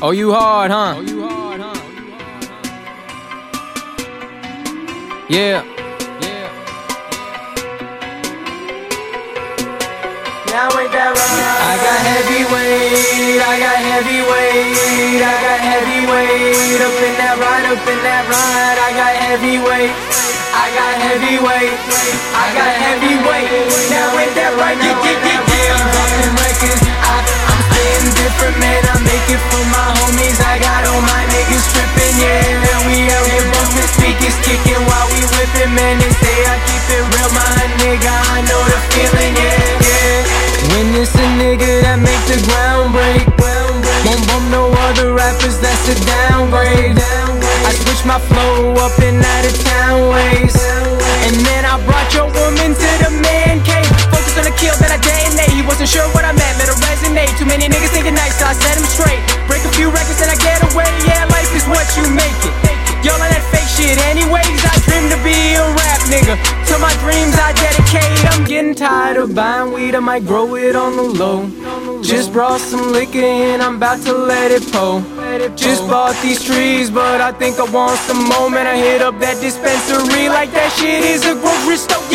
Oh, oh, oh, you hard, huh? Yeah. Now ain't that right? I got heavyweight, I got heavyweight, I got heavyweight Up in that ride, up in that ride I got heavyweight, I got heavyweight, I got man They say I keep it real, my nigga, I know the feeling, yeah, yeah. When it's a nigga that make the ground break Won't bump no other rappers, that's a downgrade. I switch my flow up and out of town ways. And then I brought your woman to the man cave. Focus on the kill that I detonate He wasn't sure what I meant, let it resonate. Too many niggas thinking nice, so I set him straight tired of buying weed I might grow it on the low. Just brought some liquor in I'm about to let it pour. Just bought these trees But I think I want some more. Man I hit up that dispensary Like that shit is a grocery store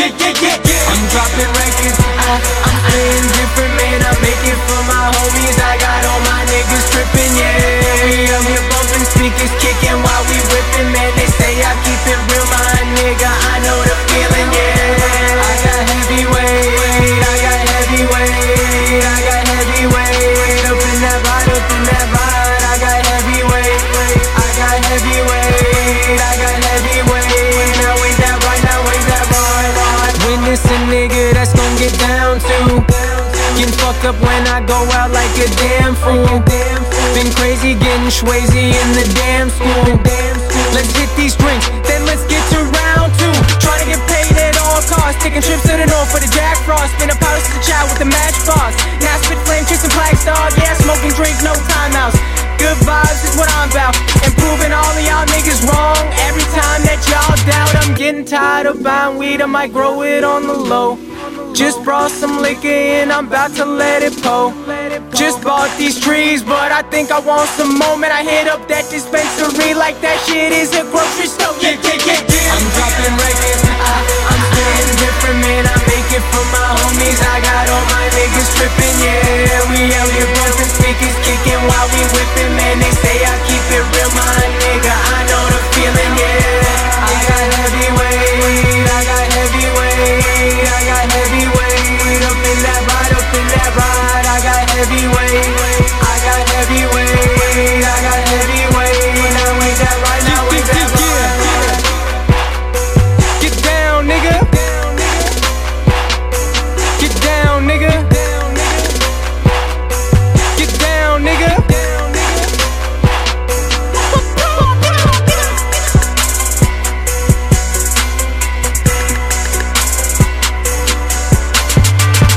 that's gon' get down to. Getting fucked up when I go out like a damn fool. Been crazy getting Schwazy in the damn school. Let's hit these drinks, then let's get to round two. Trying to get paid at all costs. Taking trips to the north for the Jack Frost. Spin a powder to the child with the matchbox. Now spit flame, chasing flags, dog. Yeah, smoking drink, no timeouts. Good vibes is what I'm about. Improving all of y'all niggas wrong. Every time that y'all doubt I'm getting tired of buying weed. I might grow it on the low just brought some liquor and I'm about to let it pour. Just bought these trees, but I think I want some more. Man, I hit up that dispensary like that shit is a grocery store. Yeah, yeah, yeah, yeah. I'm dropping records, I, I'm spitting different, man. I make it for my homies. I got all my niggas tripping, yeah. We out here bumping speakers, kicking while we whipping, man. They say